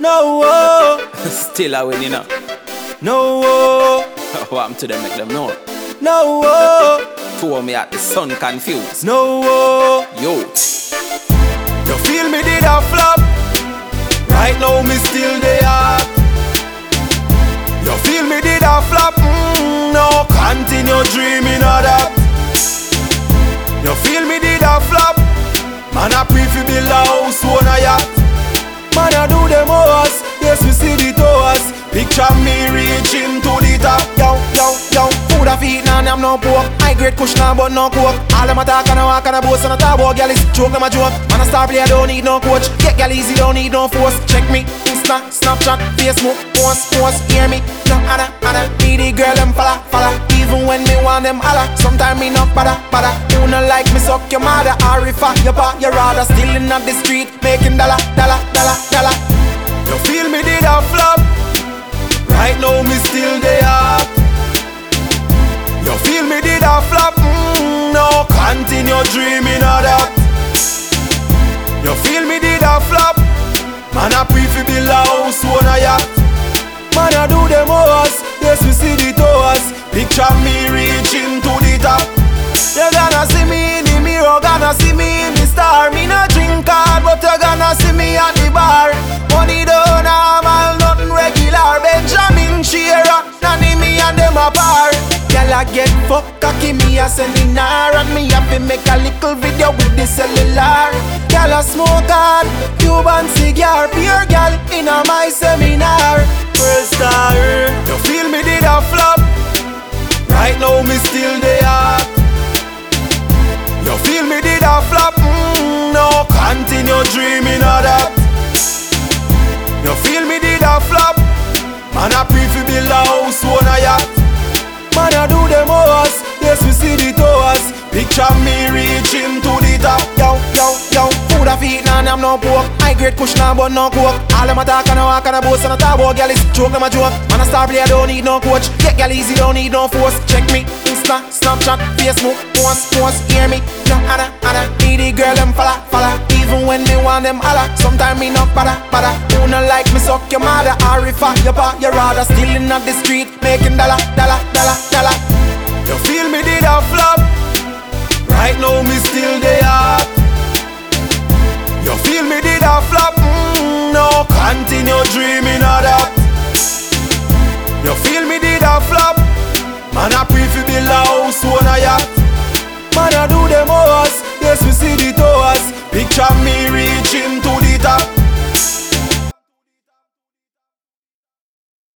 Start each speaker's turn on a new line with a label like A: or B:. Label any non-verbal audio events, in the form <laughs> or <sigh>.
A: No, oh, <laughs>
B: Still a win, you know.
A: no, oh, <laughs>
B: what happened to them, make them know.
A: no, oh,
B: Two of me at the sun confused.
A: no, oh.
B: Yo,
A: You feel me did a flop? Right now me still there. You feel me did a flop? Mm, No, continue dreaming of that. You feel me did a flop? Man I fi build a house own a
C: I'm no pork High grade nah, but no coke All them a talk and a walk and a boast and a talk about Gyal is joke, them a joke Man a star player, don't need no coach. Get gyal easy, don't need no force. Check me, Insta, Snapchat, Facebook Post, post, hear me? No other, other Me the girl, them falla, falla Even when me want them holla. Sometime me no bother, bother. You no like me, suck your mother. Or if I, your pa, your rather Still in the street, making dollar, dollar, dollar, dollar.
A: You feel me did a flop? Right now me still there feel me did a flop mm, No continue dreaming of that. You feel me did a flop
C: fuck cocky me a seminar And me to make a little video with the cellular. Gyal a smoke hard, Cuban cigar Pure gyal in a my seminar.
A: First star You feel me did a flop? Right now me still there You feel me did a flop? Mm, No continue dreaming of that. You feel me did a flop? Man I fi build a house own a yacht Picture me reaching to the top.
C: Yo, yo, yo, food a feed, nah, I'm no pork High grade kush, nah, but no coke. All them a talk and a walk and a boast and a talk about Gyal is joke, them a joke. Man a star player, don't need no coach. Get gyal easy, don't need no force. Check me, Insta, Snapchat, Facebook. Post, post, hear me. No other, other Me the girl, them falla, falla Even when me want them holla. Sometime me no bother, bother. You no like me, suck your mother. Or if I, your pa, your rather Still in the street, making dollar,
A: reaching to the top